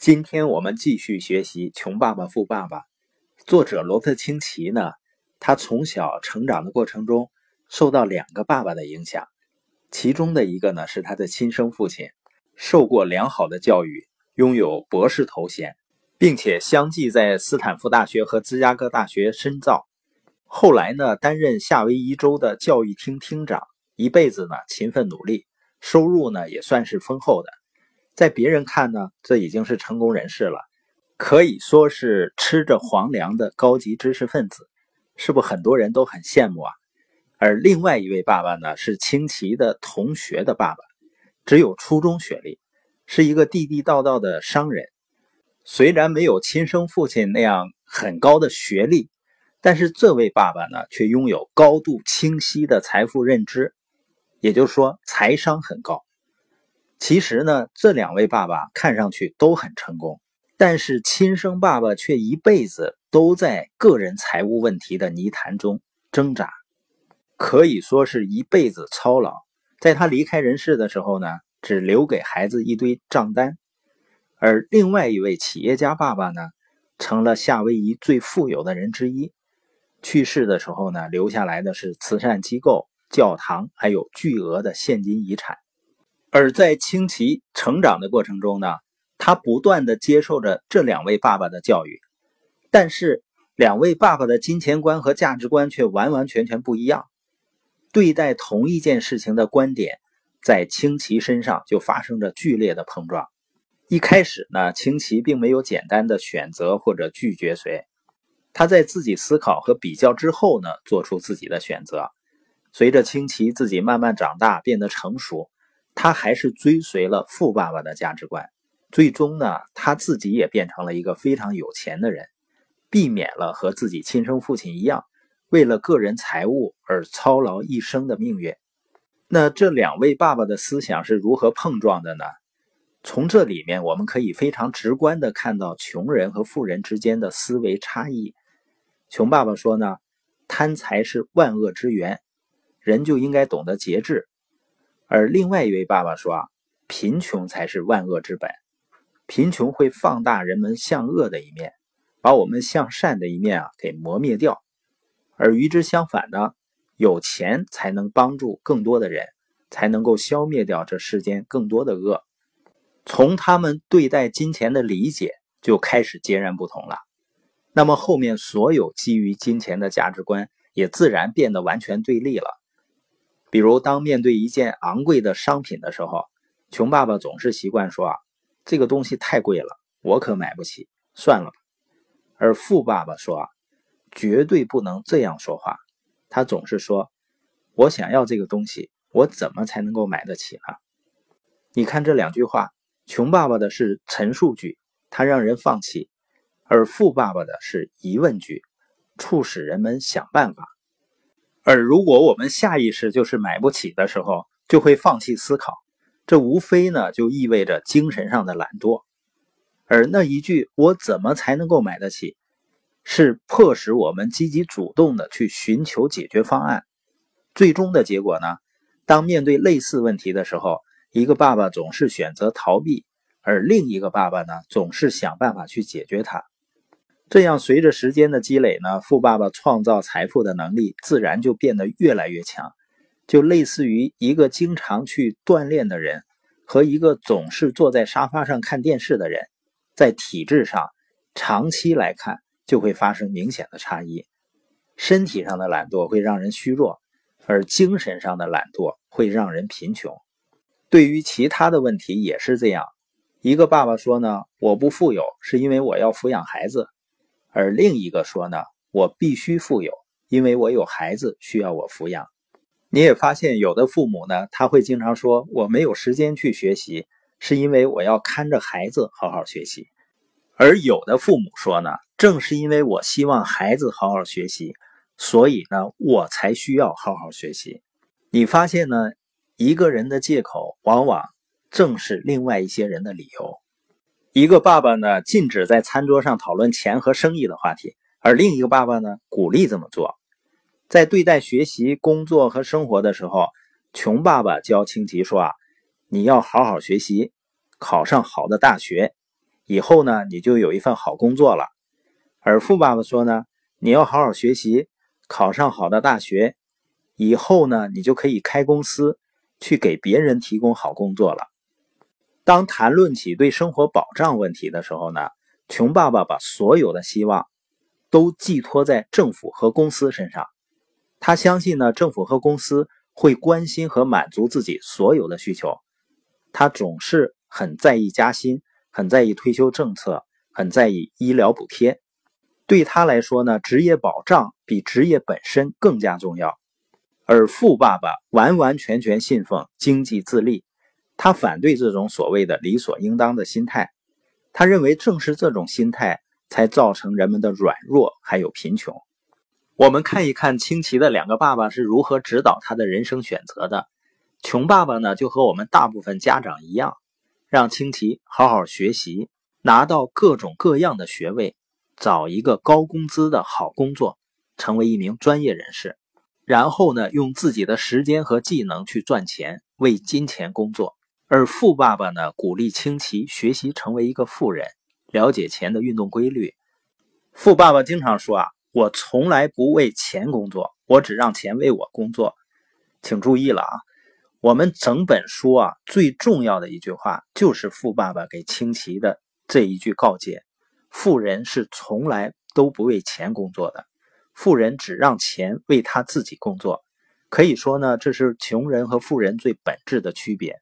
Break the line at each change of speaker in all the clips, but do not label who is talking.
今天我们继续学习《穷爸爸富爸爸》。作者罗特清崎呢，他从小成长的过程中受到两个爸爸的影响，其中的一个呢是他的亲生父亲，受过良好的教育，拥有博士头衔，并且相继在斯坦福大学和芝加哥大学深造。后来呢，担任夏威夷州的教育厅厅长，一辈子呢勤奋努力，收入呢也算是丰厚的。在别人看呢，这已经是成功人士了，可以说是吃着皇粮的高级知识分子，是不很多人都很羡慕啊？而另外一位爸爸呢，是清奇的同学的爸爸，只有初中学历，是一个地地道道的商人。虽然没有亲生父亲那样很高的学历，但是这位爸爸呢，却拥有高度清晰的财富认知，也就是说，财商很高。其实呢，这两位爸爸看上去都很成功，但是亲生爸爸却一辈子都在个人财务问题的泥潭中挣扎，可以说是一辈子操劳。在他离开人世的时候呢，只留给孩子一堆账单。而另外一位企业家爸爸呢，成了夏威夷最富有的人之一。去世的时候呢，留下来的是慈善机构、教堂，还有巨额的现金遗产。而在清奇成长的过程中呢，他不断的接受着这两位爸爸的教育，但是两位爸爸的金钱观和价值观却完完全全不一样，对待同一件事情的观点，在清奇身上就发生着剧烈的碰撞。一开始呢，清奇并没有简单的选择或者拒绝谁，他在自己思考和比较之后呢，做出自己的选择。随着清奇自己慢慢长大，变得成熟。他还是追随了富爸爸的价值观，最终呢，他自己也变成了一个非常有钱的人，避免了和自己亲生父亲一样，为了个人财务而操劳一生的命运。那这两位爸爸的思想是如何碰撞的呢？从这里面我们可以非常直观的看到穷人和富人之间的思维差异。穷爸爸说呢，贪财是万恶之源，人就应该懂得节制。而另外一位爸爸说：“啊，贫穷才是万恶之本，贫穷会放大人们向恶的一面，把我们向善的一面啊给磨灭掉。而与之相反呢，有钱才能帮助更多的人，才能够消灭掉这世间更多的恶。从他们对待金钱的理解就开始截然不同了。那么后面所有基于金钱的价值观也自然变得完全对立了。”比如，当面对一件昂贵的商品的时候，穷爸爸总是习惯说：“啊，这个东西太贵了，我可买不起，算了吧。”而富爸爸说：“啊，绝对不能这样说话。”他总是说：“我想要这个东西，我怎么才能够买得起呢？”你看这两句话，穷爸爸的是陈述句，他让人放弃；而富爸爸的是疑问句，促使人们想办法。而如果我们下意识就是买不起的时候，就会放弃思考，这无非呢就意味着精神上的懒惰。而那一句“我怎么才能够买得起”，是迫使我们积极主动的去寻求解决方案。最终的结果呢，当面对类似问题的时候，一个爸爸总是选择逃避，而另一个爸爸呢，总是想办法去解决它。这样，随着时间的积累呢，富爸爸创造财富的能力自然就变得越来越强，就类似于一个经常去锻炼的人和一个总是坐在沙发上看电视的人，在体质上长期来看就会发生明显的差异。身体上的懒惰会让人虚弱，而精神上的懒惰会让人贫穷。对于其他的问题也是这样。一个爸爸说呢：“我不富有是因为我要抚养孩子。”而另一个说呢，我必须富有，因为我有孩子需要我抚养。你也发现，有的父母呢，他会经常说，我没有时间去学习，是因为我要看着孩子好好学习。而有的父母说呢，正是因为我希望孩子好好学习，所以呢，我才需要好好学习。你发现呢，一个人的借口，往往正是另外一些人的理由。一个爸爸呢，禁止在餐桌上讨论钱和生意的话题，而另一个爸爸呢，鼓励这么做。在对待学习、工作和生活的时候，穷爸爸教清吉说：“啊，你要好好学习，考上好的大学，以后呢，你就有一份好工作了。而富爸爸说呢，你要好好学习，考上好的大学，以后呢，你就可以开公司，去给别人提供好工作了。当谈论起对生活保障问题的时候呢，穷爸爸把所有的希望都寄托在政府和公司身上。他相信呢，政府和公司会关心和满足自己所有的需求。他总是很在意加薪，很在意退休政策，很在意医疗补贴。对他来说呢，职业保障比职业本身更加重要。而富爸爸完完全全信奉经济自立，他反对这种所谓的理所应当的心态。他认为正是这种心态才造成人们的软弱还有贫穷。我们看一看清奇的两个爸爸是如何指导他的人生选择的。穷爸爸呢，就和我们大部分家长一样，让清奇好好学习，拿到各种各样的学位，找一个高工资的好工作，成为一名专业人士，然后呢，用自己的时间和技能去赚钱，为金钱工作。而富爸爸呢，鼓励清奇学习成为一个富人，了解钱的运动规律。富爸爸经常说啊，我从来不为钱工作，我只让钱为我工作。请注意了啊。我们整本书啊，最重要的一句话就是富爸爸给清奇的这一句告诫：富人是从来都不为钱工作的，富人只让钱为他自己工作。可以说呢，这是穷人和富人最本质的区别。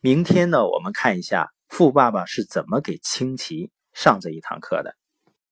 明天呢，我们看一下富爸爸是怎么给清奇上这一堂课的。